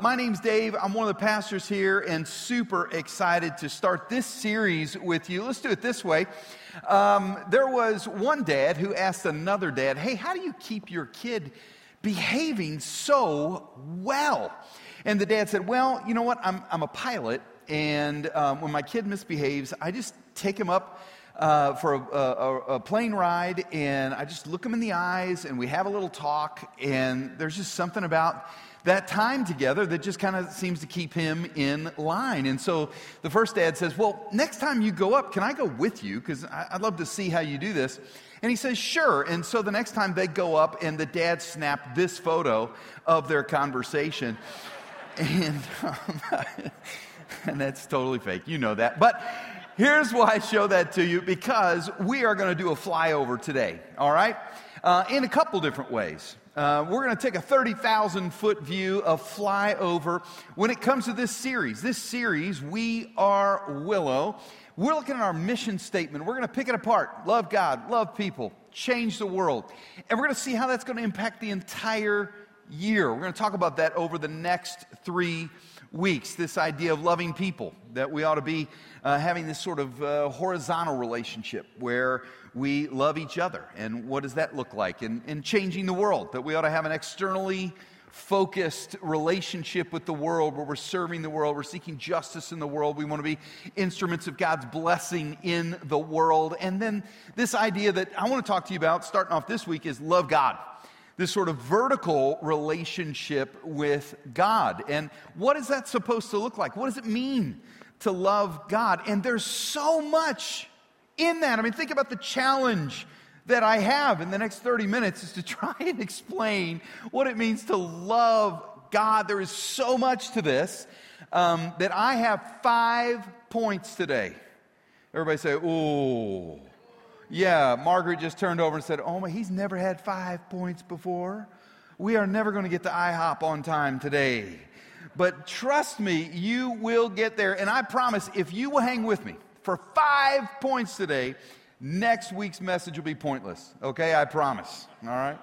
My name's Dave. I'm one of the pastors here and super excited to start this series with you. Let's do it this way. Um, there was one dad who asked another dad, Hey, how do you keep your kid behaving so well? And the dad said, Well, you know what? I'm, I'm a pilot, and um, when my kid misbehaves, I just take him up. Uh, for a, a, a, plane ride, and I just look him in the eyes, and we have a little talk, and there's just something about that time together that just kind of seems to keep him in line. And so the first dad says, Well, next time you go up, can I go with you? Because I'd love to see how you do this. And he says, Sure. And so the next time they go up, and the dad snapped this photo of their conversation. And, um, and that's totally fake. You know that. But here's why I show that to you because we are going to do a flyover today, all right? Uh, in a couple different ways. Uh, we're going to take a 30,000 foot view of flyover when it comes to this series. This series, We Are Willow. We're looking at our mission statement. We're going to pick it apart love God, love people, change the world. And we're going to see how that's going to impact the entire year. We're going to talk about that over the next three weeks this idea of loving people, that we ought to be uh, having this sort of uh, horizontal relationship where we love each other. And what does that look like? And, and changing the world, that we ought to have an externally focused relationship with the world where we're serving the world, we're seeking justice in the world, we want to be instruments of God's blessing in the world. And then this idea that I want to talk to you about starting off this week is love God. This sort of vertical relationship with God. And what is that supposed to look like? What does it mean to love God? And there's so much in that. I mean, think about the challenge that I have in the next 30 minutes is to try and explain what it means to love God. There is so much to this um, that I have five points today. Everybody say, oh. Yeah, Margaret just turned over and said, oh my, he's never had five points before. We are never going to get to IHOP on time today. But trust me, you will get there. And I promise, if you will hang with me, for five points today. Next week's message will be pointless. Okay, I promise. All right?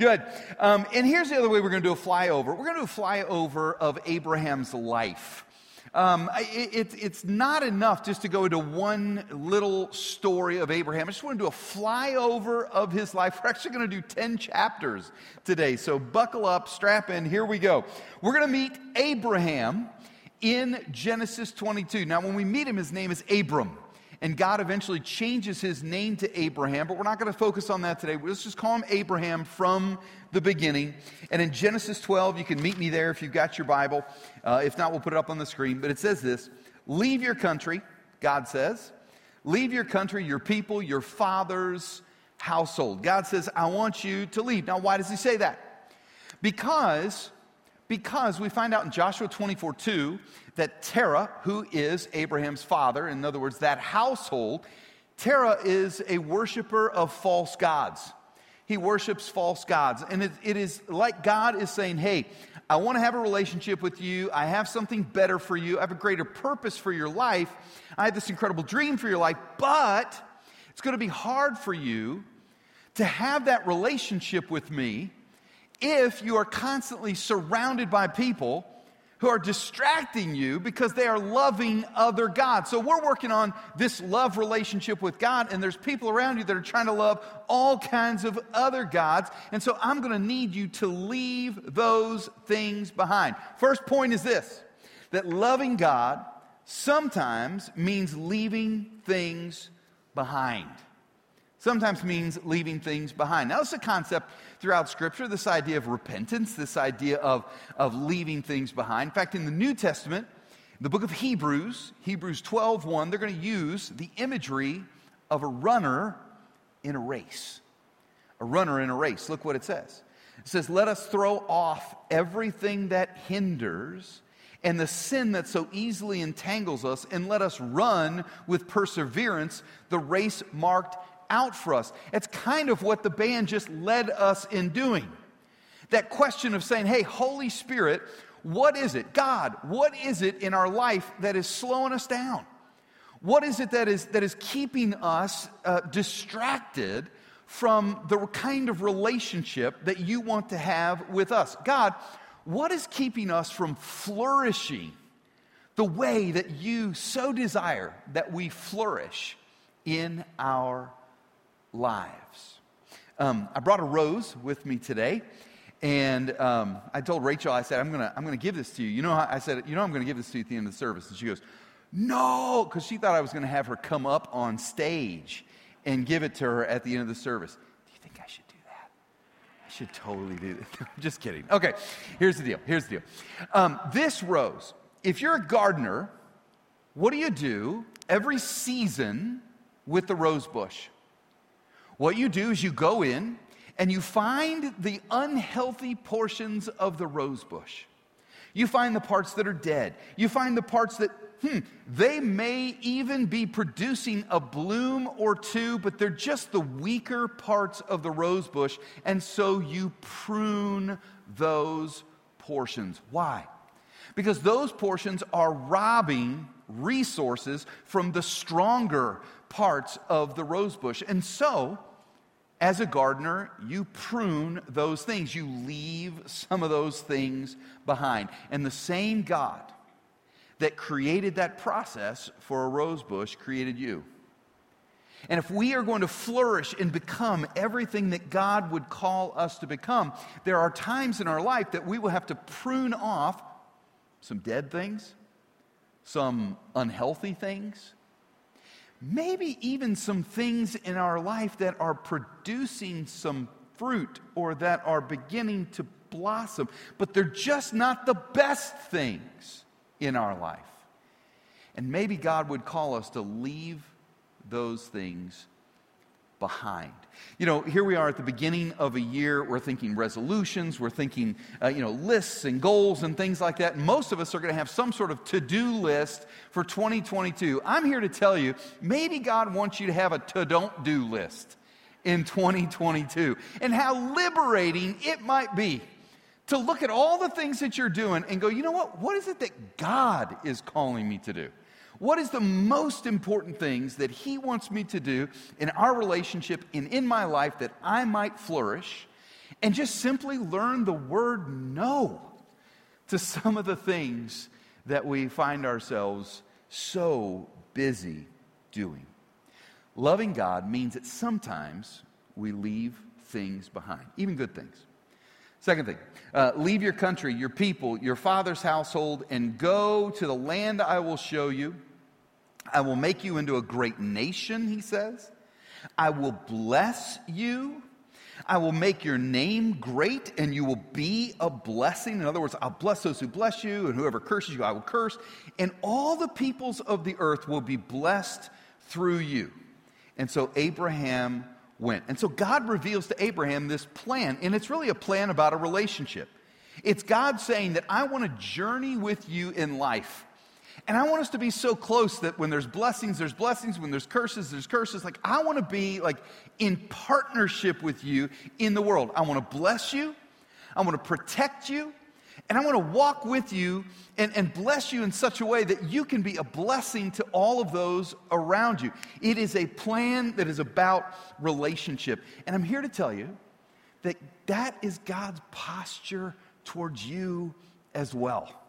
Good. Um, and here's the other way we're going to do a flyover. We're going to do a flyover of Abraham's life. Um, it, it, it's not enough just to go into one little story of Abraham. I just want to do a flyover of his life. We're actually going to do 10 chapters today. So buckle up, strap in. Here we go. We're going to meet Abraham in Genesis 22. Now, when we meet him, his name is Abram. And God eventually changes his name to Abraham, but we're not going to focus on that today. Let's just call him Abraham from the beginning. And in Genesis 12, you can meet me there if you've got your Bible. Uh, if not, we'll put it up on the screen. But it says this Leave your country, God says. Leave your country, your people, your father's household. God says, I want you to leave. Now, why does he say that? Because because we find out in Joshua 24 2 that Terah, who is Abraham's father, in other words, that household, Terah is a worshiper of false gods. He worships false gods. And it, it is like God is saying, Hey, I want to have a relationship with you. I have something better for you. I have a greater purpose for your life. I have this incredible dream for your life, but it's going to be hard for you to have that relationship with me if you are constantly surrounded by people who are distracting you because they are loving other gods. So we're working on this love relationship with God, and there's people around you that are trying to love all kinds of other gods. And so I'm going to need you to leave those things behind. First point is this that loving God sometimes means leaving things behind. Sometimes means leaving things behind. Now, it's a concept throughout Scripture this idea of repentance, this idea of, of leaving things behind. In fact, in the New Testament, the book of Hebrews, Hebrews 12 1, they're going to use the imagery of a runner in a race. A runner in a race. Look what it says. It says, Let us throw off everything that hinders and the sin that so easily entangles us, and let us run with perseverance the race marked out for us. It's kind of what the band just led us in doing. That question of saying, hey, Holy Spirit, what is it? God, what is it in our life that is slowing us down? What is it that is, that is keeping us uh, distracted from the kind of relationship that you want to have with us? God, what is keeping us from flourishing the way that you so desire that we flourish in our lives? Um, I brought a rose with me today. And um, I told Rachel, I said, I'm going to I'm gonna give this to you. You know, I said, you know, I'm going to give this to you at the end of the service. And she goes, no, because she thought I was going to have her come up on stage and give it to her at the end of the service. Do you think I should do that? I should totally do that. Just kidding. Okay, here's the deal. Here's the deal. Um, this rose, if you're a gardener, what do you do every season with the rose bush? What you do is you go in and you find the unhealthy portions of the rose bush. You find the parts that are dead. You find the parts that, hmm, they may even be producing a bloom or two, but they're just the weaker parts of the rose bush. And so you prune those portions. Why? Because those portions are robbing resources from the stronger parts of the rose bush. And so, as a gardener, you prune those things. You leave some of those things behind. And the same God that created that process for a rose bush created you. And if we are going to flourish and become everything that God would call us to become, there are times in our life that we will have to prune off some dead things, some unhealthy things, maybe even some things in our life that are producing some fruit or that are beginning to blossom, but they're just not the best things in our life. And maybe God would call us to leave those things behind. You know, here we are at the beginning of a year. We're thinking resolutions, we're thinking, uh, you know, lists and goals and things like that. most of us are going to have some sort of to do list for 2022. I'm here to tell you maybe God wants you to have a to don't do list in 2022 and how liberating it might be to look at all the things that you're doing and go, you know what? What is it that God is calling me to do? What is the most important things that He wants me to do in our relationship and in my life that I might flourish? And just simply learn the word no to some of the things that we find ourselves so busy doing. Loving God means that sometimes we leave things behind, even good things. Second thing, uh, leave your country, your people, your father's household, and go to the land I will show you. I will make you into a great nation, he says. I will bless you. I will make your name great and you will be a blessing. In other words, I'll bless those who bless you, and whoever curses you, I will curse. And all the peoples of the earth will be blessed through you. And so Abraham went. And so God reveals to Abraham this plan, and it's really a plan about a relationship. It's God saying that I want to journey with you in life. And I want us to be so close that when there's blessings, there's blessings. When there's curses, there's curses. Like, I want to be like in partnership with you in the world. I want to bless you. I want to protect you. And I want to walk with you and, and bless you in such a way that you can be a blessing to all of those around you. It is a plan that is about relationship. And I'm here to tell you that that is God's posture towards you as well.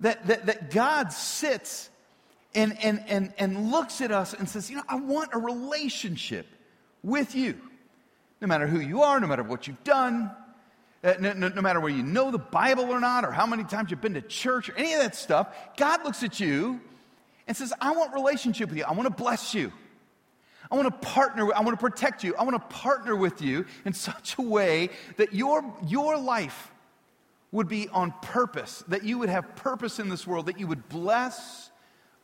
That, that, that God sits and, and, and, and looks at us and says, You know, I want a relationship with you. No matter who you are, no matter what you've done, uh, no, no, no, matter whether you know the Bible or not, or how many times you've been to church, or any of that stuff, God looks at you and says, I want relationship with you. I want to bless you. I want to partner, I want to protect you. I want to partner with you in such a way that your, your life would be on purpose, that you would have purpose in this world, that you would bless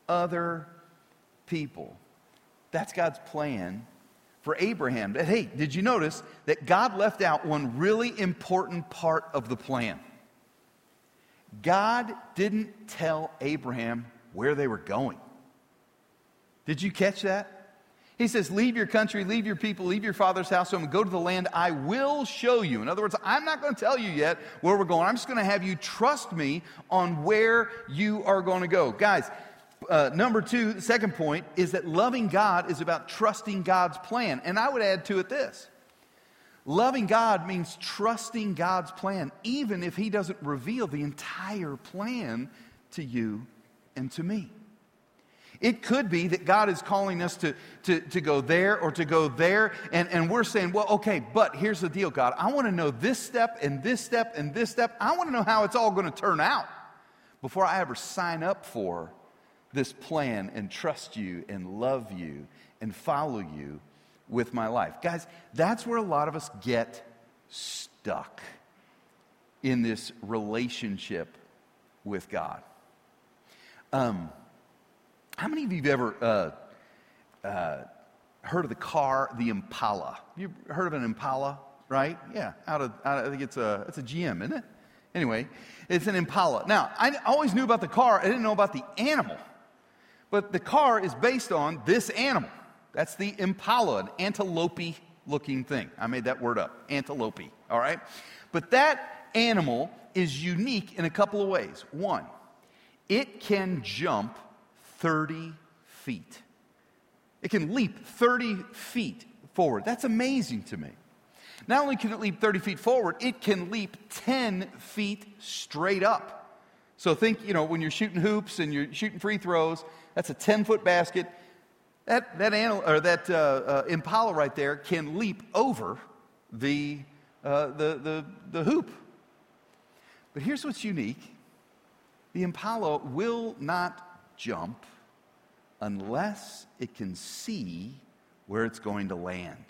other people. That's God's plan for Abraham. But hey, did you notice that God left out one really important part of the plan? God didn't tell Abraham where they were going. Did you catch that? He says, Leave your country, leave your people, leave your father's house, and go to the land I will show you. In other words, I'm not going to tell you yet where we're going. I'm just going to have you trust me on where you are going to go. Guys, uh, number two, the second point is that loving God is about trusting God's plan. And I would add to it this Loving God means trusting God's plan, even if He doesn't reveal the entire plan to you and to me. It could be that God is calling us to, to, to go there or to go there, and, and we're saying, well, okay, but here's the deal, God. I want to know this step and this step and this step. I want to know how it's all going to turn out before I ever sign up for this plan and trust you and love you and follow you with my life. Guys, that's where a lot of us get stuck in this relationship with God. Um, how many of you have ever uh, uh, heard of the car, the Impala? You heard of an Impala, right? Yeah, out of, out of I think it's a, it's a GM, isn't it? Anyway, it's an Impala. Now, I always knew about the car, I didn't know about the animal. But the car is based on this animal. That's the impala, an antelope looking thing. I made that word up, antelope, all right? But that animal is unique in a couple of ways. One, it can jump 30 feet. It can leap 30 feet forward. That's amazing to me. Not only can it leap 30 feet forward, it can leap 10 feet straight up. So think, you know, when you're shooting hoops and you're shooting free throws, that's a 10 foot basket. That, that, animal, or that uh, uh, impala right there can leap over the, uh, the, the, the hoop. But here's what's unique the impala will not jump unless it can see where it's going to land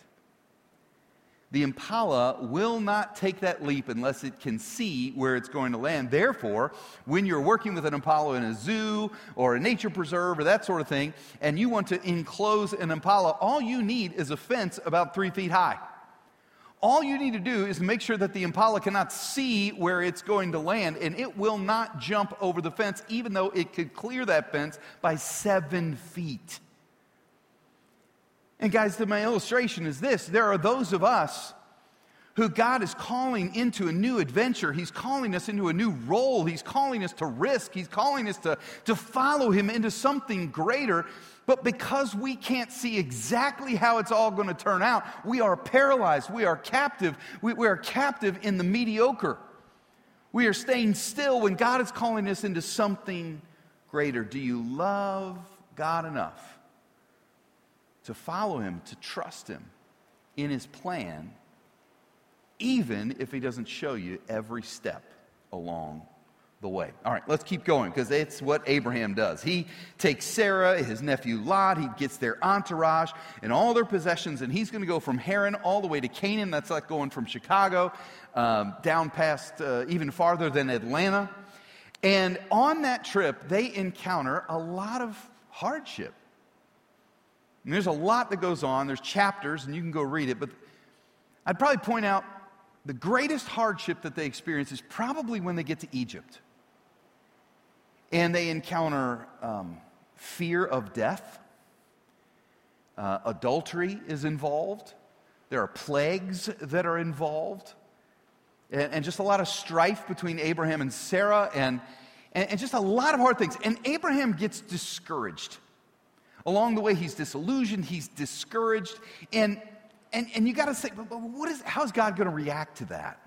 the impala will not take that leap unless it can see where it's going to land. Therefore, when you're working with an impala in a zoo or a nature preserve or that sort of thing, and you want to enclose an impala, all you need is a fence about three feet high. All you need to do is make sure that the impala cannot see where it's going to land, and it will not jump over the fence, even though it could clear that fence by seven feet. And guys, my illustration is this there are those of us who God is calling into a new adventure. He's calling us into a new role. He's calling us to risk. He's calling us to, to follow Him into something greater. But because we can't see exactly how it's all going to turn out, we are paralyzed. We are captive. We, we are captive in the mediocre. We are staying still when God is calling us into something greater. Do you love God enough to follow him, to trust him in his plan, even if he doesn't show you every step along the way. All right, let's keep going because it's what Abraham does. He takes Sarah, his nephew Lot, he gets their entourage and all their possessions, and he's going to go from Haran all the way to Canaan. That's like going from Chicago um, down past uh, even farther than Atlanta. And on that trip, they encounter a lot of hardship. And there's a lot that goes on. There's chapters, and you can go read it. But I'd probably point out the greatest hardship that they experience is probably when they get to Egypt. And they encounter um, fear of death, uh, adultery is involved, there are plagues that are involved, and, and, just a lot of strife between Abraham and Sarah, and, and, and just a lot of hard things. And Abraham gets discouraged. Along the way, he's disillusioned, he's discouraged, and, and, and you got to say, but, but what is, how's God going to react to that?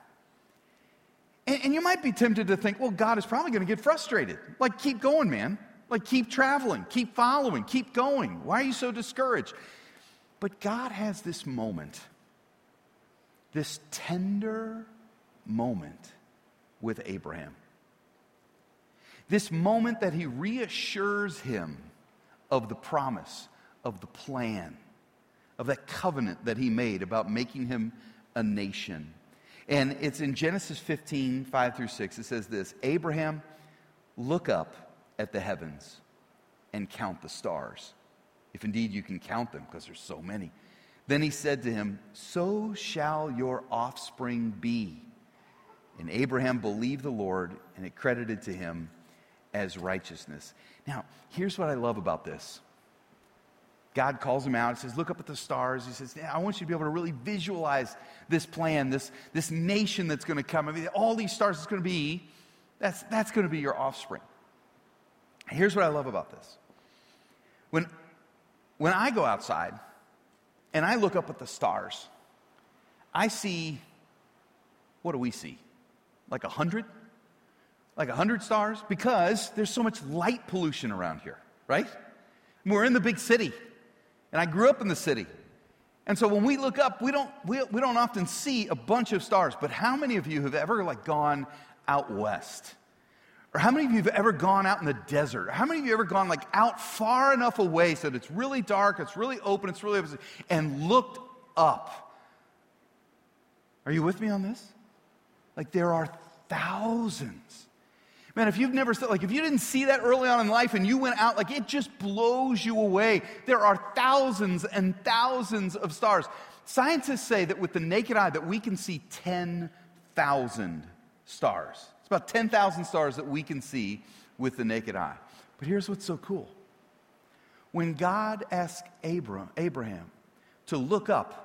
And, and you might be tempted to think, well, God is probably going to get frustrated. Like, keep going, man. Like, keep traveling, keep following, keep going. Why are you so discouraged? But God has this moment, this tender moment with Abraham. This moment that he reassures him of the promise, of the plan, of that covenant that he made about making him a nation. And it's in Genesis 15, 5 through 6. It says this Abraham, look up at the heavens and count the stars, if indeed you can count them, because there's so many. Then he said to him, So shall your offspring be. And Abraham believed the Lord, and it credited to him as righteousness. Now, here's what I love about this. God calls him out and says, Look up at the stars. He says, I want you to be able to really visualize this plan, this, this nation that's going to come. I mean, all these stars is going to be, that's, that's going to be your offspring. Here's what I love about this. When, when I go outside and I look up at the stars, I see, what do we see? Like a hundred? Like a hundred stars? Because there's so much light pollution around here, right? We're in the big city, and I grew up in the city. And so when we look up, we don't, we, we don't often see a bunch of stars. But how many of you have ever like gone out west? Or how many of you have ever gone out in the desert? How many of you have ever gone like out far enough away so that it's really dark, it's really open, it's really and looked up? Are you with me on this? Like there are thousands. Man, if you've never, like if you didn't see that early on in life and you went out, like it just blows you away. There are thousands and thousands of stars. Scientists say that with the naked eye that we can see 10,000 stars. It's about 10,000 stars that we can see with the naked eye. But here's what's so cool. When God asked Abram, Abraham to look up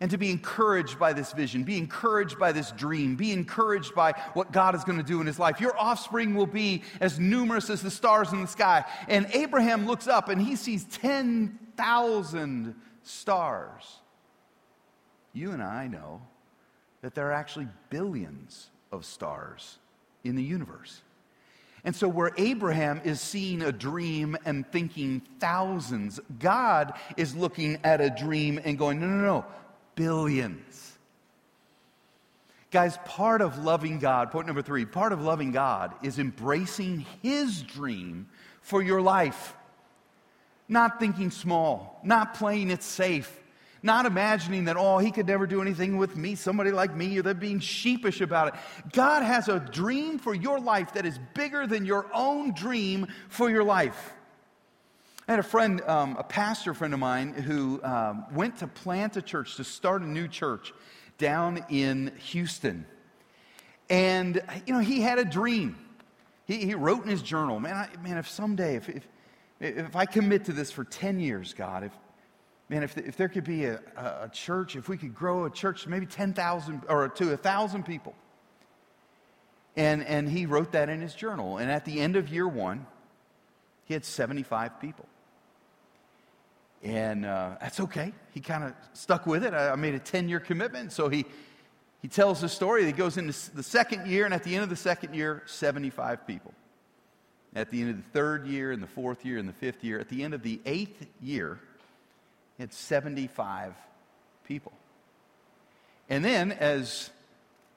and to be encouraged by this vision, be encouraged by this dream, be encouraged by what God is going to do in his life. Your offspring will be as numerous as the stars in the sky. And Abraham looks up and he sees 10,000 stars. You and I know that there are actually billions of stars in the universe. And so, where Abraham is seeing a dream and thinking thousands, God is looking at a dream and going, no, no, no, billions. Guys, part of loving God, point number three, part of loving God is embracing His dream for your life. Not thinking small, not playing it safe, not imagining that, oh, he could never do anything with me, somebody like me, or they're being sheepish about it. God has a dream for your life that is bigger than your own dream for your life. I had a friend, um, a pastor friend of mine, who um, went to plant a church, to start a new church down in Houston. And, you know, he had a dream. He, he wrote in his journal, man, I, man, if someday, if, if, if I commit to this for 10 years, God, if, Man, if, if there could be a, a church, if we could grow a church, to maybe 10,000 or to 1,000 people. And, and he wrote that in his journal. And at the end of year one, he had 75 people. And uh, that's okay. He kind of stuck with it. I, I made a 10 year commitment. So he, he tells the story. He goes into the second year, and at the end of the second year, 75 people. At the end of the third year, and the fourth year, and the fifth year, at the end of the eighth year, he had 75 people. And then, as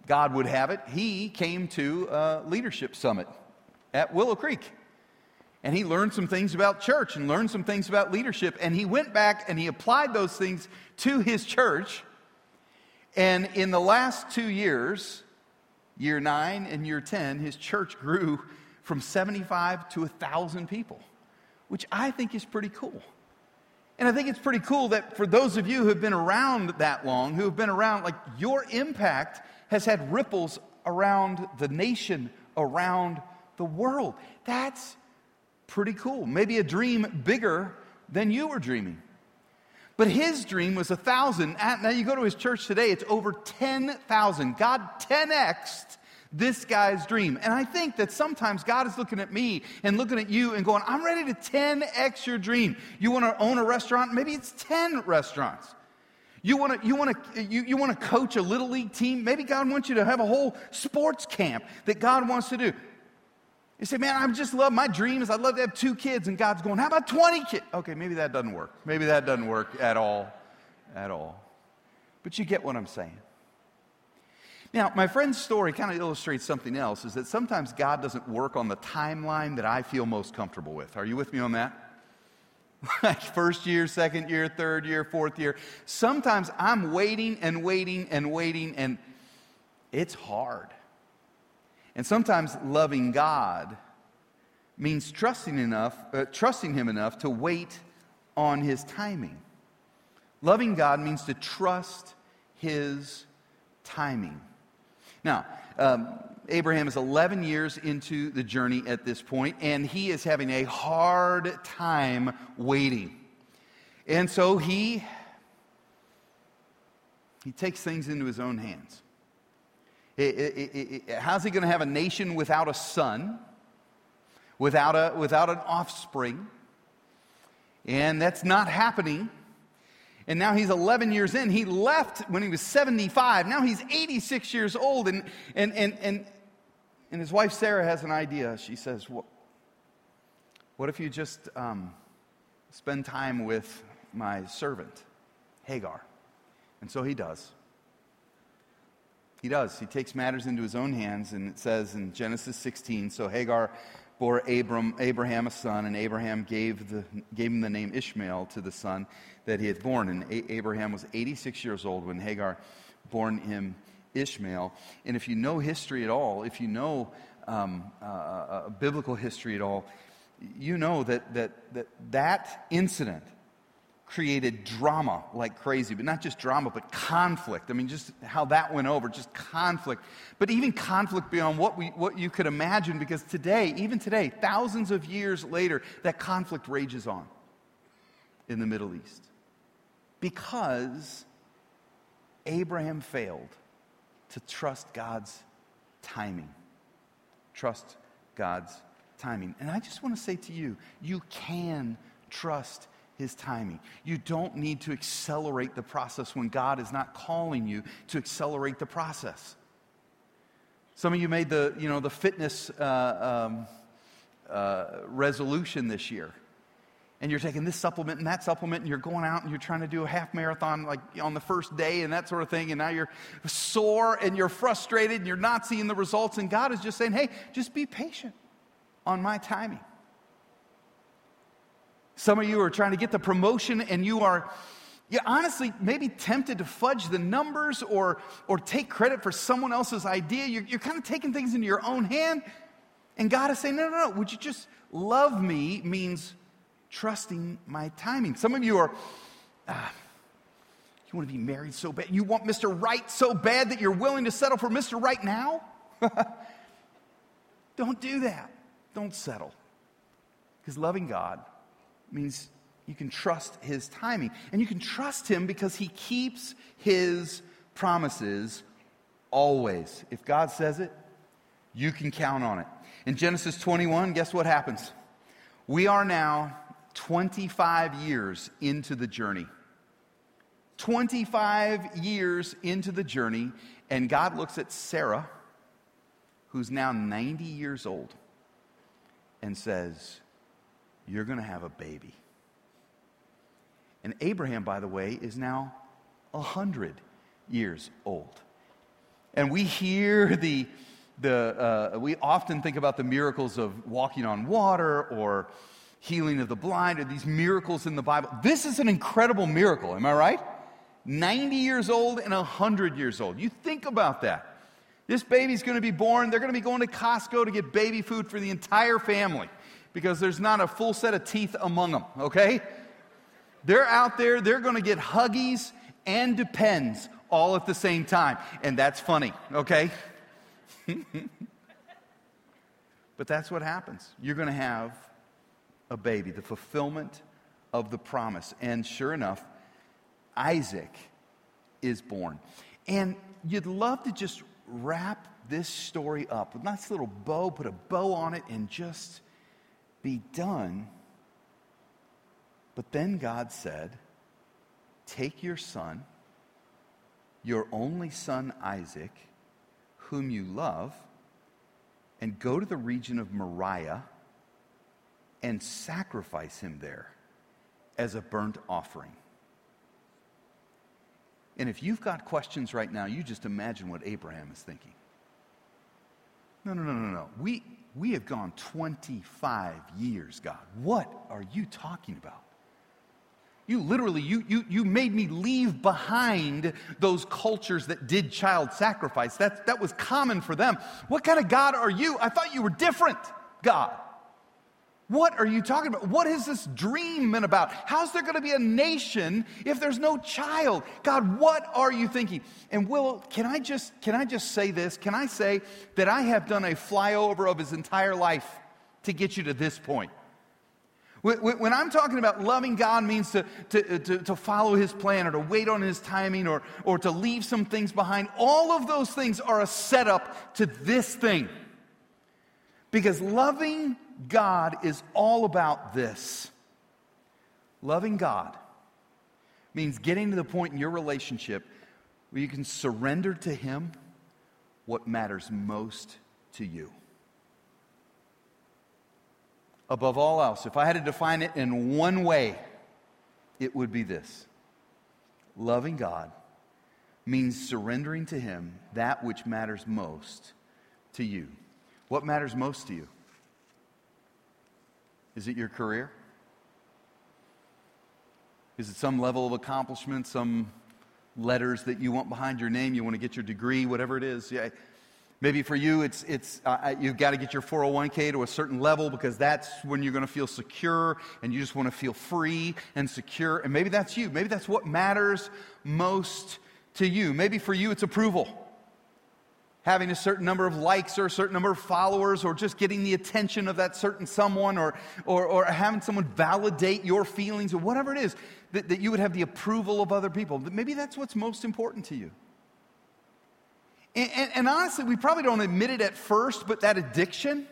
God would have it, he came to a leadership summit at Willow Creek. And he learned some things about church and learned some things about leadership. And he went back and he applied those things to his church. And in the last two years, year nine and year 10, his church grew from 75 to 1,000 people, which I think is pretty cool. And I think it's pretty cool that for those of you who have been around that long, who have been around, like your impact has had ripples around the nation, around the world. That's pretty cool. Maybe a dream bigger than you were dreaming. But his dream was a thousand. Now you go to his church today, it's over 10,000. God 10xed this guy's dream. And I think that sometimes God is looking at me and looking at you and going, I'm ready to 10x your dream. You want to own a restaurant? Maybe it's 10 restaurants. You want to you want to you, you want to coach a little league team? Maybe God wants you to have a whole sports camp that God wants to do. You say, man, I just love my dream is I'd love to have two kids, and God's going, how about 20 kids? Okay, maybe that doesn't work. Maybe that doesn't work at all. At all. But you get what I'm saying. Now, my friend's story kind of illustrates something else is that sometimes God doesn't work on the timeline that I feel most comfortable with. Are you with me on that? like first year, second year, third year, fourth year. Sometimes I'm waiting and waiting and waiting, and it's hard. And sometimes loving God means trusting enough, uh, trusting Him enough to wait on His timing. Loving God means to trust His timing. Now, um, Abraham is 11 years into the journey at this point, and he is having a hard time waiting. And so he, he takes things into his own hands. How's he going to have a nation without a son, without, a, without an offspring? And that's not happening. And now he's 11 years in. He left when he was 75. Now he's 86 years old. And, and, and, and, and his wife Sarah has an idea. She says, What, what if you just um, spend time with my servant, Hagar? And so he does. He does. He takes matters into his own hands, and it says in Genesis 16 so Hagar bore Abram, Abraham a son, and Abraham gave, the, gave him the name Ishmael to the son that he had born. And a- Abraham was 86 years old when Hagar born him Ishmael. And if you know history at all, if you know um, uh, uh, biblical history at all, you know that that, that, that incident created drama like crazy, but not just drama, but conflict. I mean, just how that went over, just conflict. But even conflict beyond what, we, what you could imagine, because today, even today, thousands of years later, that conflict rages on in the Middle East. Because Abraham failed to trust God's timing. Trust God's timing. And I just want to say to you, you can trust his timing. You don't need to accelerate the process when God is not calling you to accelerate the process. Some of you made the, you know, the fitness uh, um, uh, resolution this year. And you're taking this supplement and that supplement, and you're going out and you're trying to do a half marathon like on the first day and that sort of thing. And now you're sore and you're frustrated and you're not seeing the results. And God is just saying, hey, just be patient on my timing. Some of you are trying to get the promotion and you are, you honestly maybe tempted to fudge the numbers or, or take credit for someone else's idea. You're, you're kind of taking things into your own hand. And God is saying, no, no, no. Would you just love me means trusting my timing. Some of you are, ah, you want to be married so bad. You want Mr. Right so bad that you're willing to settle for Mr. Right now? Don't do that. Don't settle. Because loving God means you can trust his timing. And you can trust him because he keeps his promises always. If God says it, you can count on it. In Genesis 21, guess what happens? We are now 25 years into the journey. 25 years into the journey, and God looks at Sarah, who's now 90 years old, and says, you're going to have a baby. And Abraham, by the way, is now 100 years old. And we hear the, the uh, we often think about the miracles of walking on water or healing of the blind or these miracles in the Bible. This is an incredible miracle, am I right? 90 years old and 100 years old. You think about that. This baby's going to be born. They're going to be going to Costco to get baby food for the entire family because there's not a full set of teeth among them, okay? They're out there, they're to get Huggies and Depends all at the same time. And that's funny, okay? but that's what happens. You're to have a baby, the fulfillment of the promise. And sure enough, Isaac is born. And you'd love to just wrap this story up with a nice little bow, put a bow on it, and just be done. But then God said, Take your son, your only son Isaac, whom you love, and go to the region of Moriah and sacrifice him there as a burnt offering. And if you've got questions right now, you just imagine what Abraham is thinking. No, no, no, no, no. We, we have gone 25 years, God. What are you talking about? You literally, you, you, you made me leave behind those cultures that did child sacrifice. That, that was common for them. What kind of God are you? I thought you were different, God. What are you talking about? What has this dream been about? How's there going to be a nation if there's no child? God, what are you thinking? And Will, can I just can I just say this? Can I say that I have done a flyover of his entire life to get you to this point? When I'm talking about loving God means to, to, to, to, follow his plan or to wait on his timing or, or to leave some things behind, all of those things are a setup to this thing. Because loving God is all about this. Loving God means getting to the point in your relationship where you can surrender to Him what matters most to you. Above all else, if I had to define it in one way, it would be this loving God means surrendering to Him that which matters most to you. What matters most to you? Is it your career? Is it some level of accomplishment, some letters that you want behind your name? You want to get your degree, whatever it is. Yeah. Maybe for you, it's, it's uh, uh you've got to get your 401k to a certain level because that's when you're going to feel secure and you just want to feel free and secure. And maybe that's you. Maybe that's what matters most to you. Maybe for you, it's approval. Having a certain number of likes or a certain number of followers, or just getting the attention of that certain someone, or, or, or having someone validate your feelings, or whatever it is, that, that you would have the approval of other people. Maybe that's what's most important to you. And, and, and honestly, we probably don't admit it at first, but that addiction,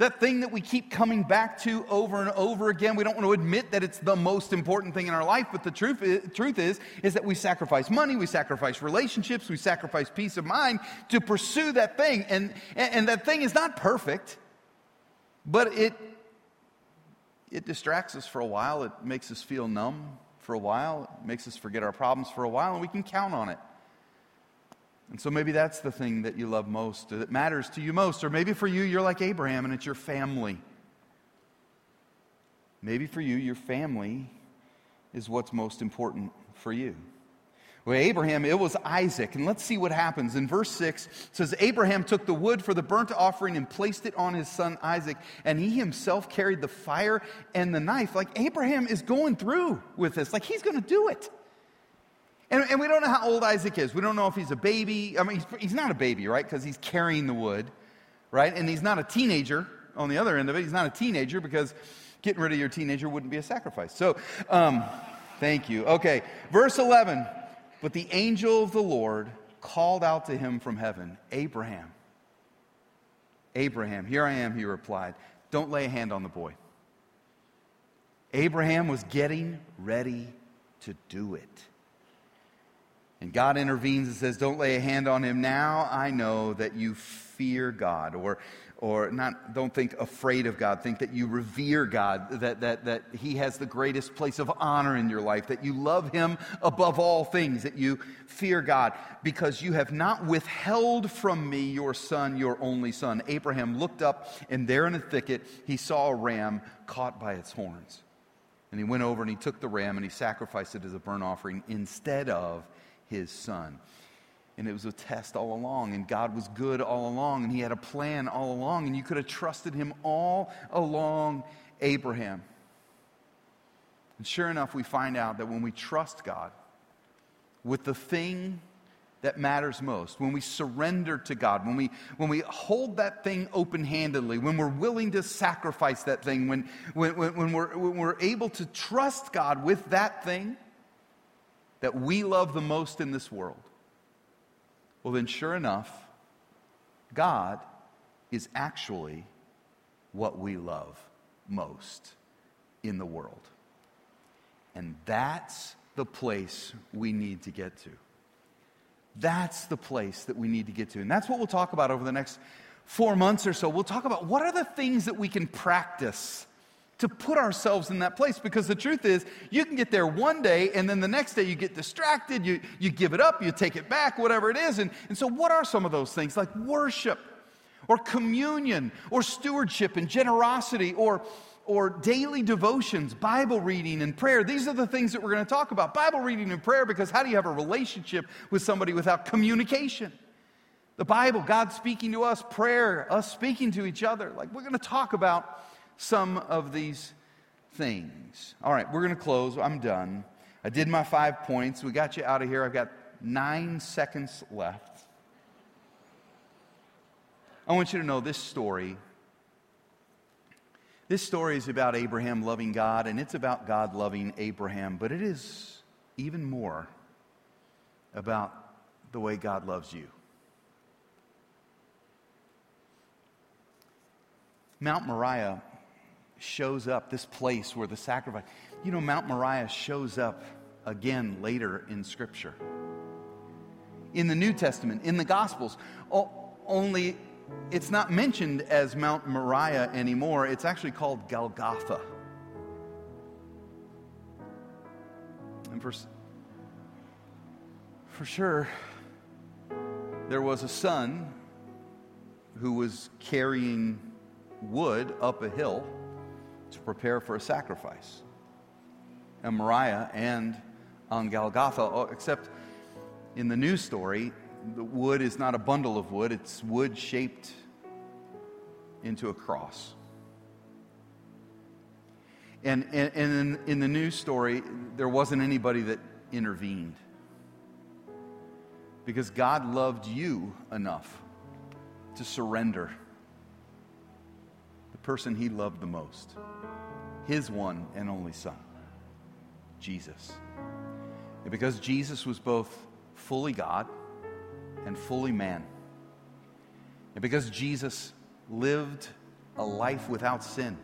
that thing that we keep coming back to over and over again. We don't want to admit that it's the most important thing in our life, but the truth is, truth is, is that we sacrifice money, we sacrifice relationships, we sacrifice peace of mind to pursue that thing. And, and, and that thing is not perfect, but it, it distracts us for a while. It makes us feel numb for a while. It makes us forget our problems for a while, and we can count on it. And so maybe that's the thing that you love most, or that matters to you most. Or maybe for you, you're like Abraham and it's your family. Maybe for you, your family is what's most important for you. Well, Abraham, it was Isaac. And let's see what happens. In verse 6, says, Abraham took the wood for the burnt offering and placed it on his son Isaac, and he himself carried the fire and the knife. Like Abraham is going through with this, like he's going to do it. And, and, we don't know how old Isaac is. We don't know if he's a baby. I mean, he's, he's not a baby, right? Because he's carrying the wood, right? And he's not a teenager on the other end of it. He's not a teenager because getting rid of your teenager wouldn't be a sacrifice. So, um, thank you. Okay, verse 11. But the angel of the Lord called out to him from heaven, Abraham. Abraham, here I am, he replied. Don't lay a hand on the boy. Abraham was getting ready to do it. And God intervenes and says, Don't lay a hand on him now. I know that you fear God. Or, or not, don't think afraid of God. Think that you revere God, that, that, that he has the greatest place of honor in your life, that you love him above all things, that you fear God, because you have not withheld from me your son, your only son. Abraham looked up, and there in a thicket he saw a ram caught by its horns. And he went over and he took the ram and he sacrificed it as a burnt offering instead of his son. And it was a test all along, and God was good all along, and he had a plan all along, and you could have trusted him all along, Abraham. And sure enough, we find out that when we trust God with the thing that matters most, when we surrender to God, when we, when we hold that thing open handedly, when we're willing to sacrifice that thing, when, when, when, we're, when we're able to trust God with that thing, that we love the most in this world, well, then, sure enough, God is actually what we love most in the world. And that's the place we need to get to. That's the place that we need to get to. And that's what we'll talk about over the next four months or so. We'll talk about what are the things that we can practice to put ourselves in that place because the truth is you can get there one day and then the next day you get distracted you, you give it up you take it back whatever it is and, and so what are some of those things? Like worship or communion or stewardship and generosity or or daily devotions bible reading and prayer. These are the things that we're going to talk about. Bible reading and prayer because how do you have a relationship with somebody without communication? The bible god speaking to us prayer us speaking to each other. Like we're going to talk about some of these things. All right, we're going to close. I'm done. I did my five points. We got you out of here. I've got nine seconds left. I want you to know this story. This story is about Abraham loving God, and it's about God loving Abraham, but it is even more about the way God loves you. Mount Moriah shows up, this place where the sacrifice, you know, Mount Moriah shows up again later in Scripture. In the New Testament, in the Gospels, only it's not mentioned as Mount Moriah anymore. It's actually called Golgotha. And for, for sure, there was a son who was carrying wood up a hill to prepare for a sacrifice. And Moriah and on Golgotha, oh, except in the new story, the wood is not a bundle of wood, it's wood shaped into a cross. And, and, and in, in the news story, there wasn't anybody that intervened. Because God loved you enough to surrender person he loved the most, his one and only Son, Jesus. And because Jesus was both fully God and fully man, and because Jesus lived a life without sin,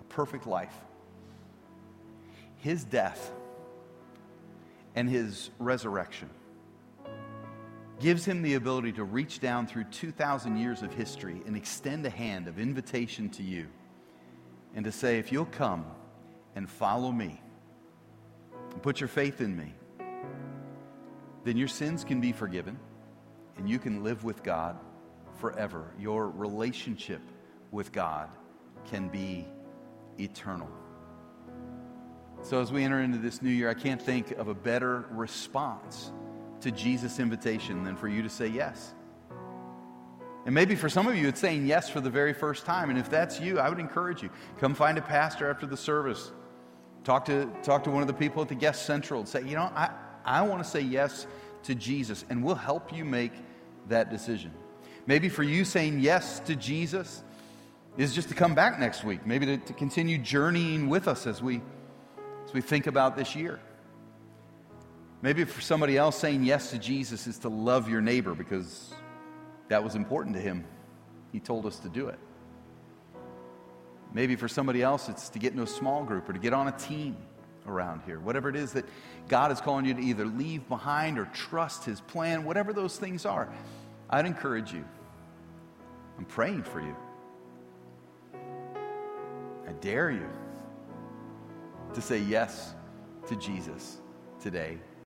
a perfect life. His death and his resurrection gives him the ability to reach down through 2,000 years of history and extend a hand of invitation to you and to say, if you'll come and follow me and put your faith in me, then your sins can be forgiven and you can live with God forever. Your relationship with God can be eternal. So, as we enter into this new year, I can't think of a better response to Jesus' invitation than for you to say yes. And maybe for some of you, it's saying yes for the very first time. And if that's you, I would encourage you come find a pastor after the service. Talk to, talk to one of the people at the guest central and say, you know, I, I want to say yes to Jesus, and we'll help you make that decision. Maybe for you, saying yes to Jesus is just to come back next week, maybe to, to continue journeying with us as we, as we think about this year. Maybe for somebody else, saying yes to Jesus is to love your neighbor because that was important to him. He told us to do it. Maybe for somebody else, it's to get into a small group or to get on a team around here. Whatever it is that God is calling you to either leave behind or trust His plan, whatever those things are, I'd encourage you. I'm praying for you. I dare you to say yes to Jesus today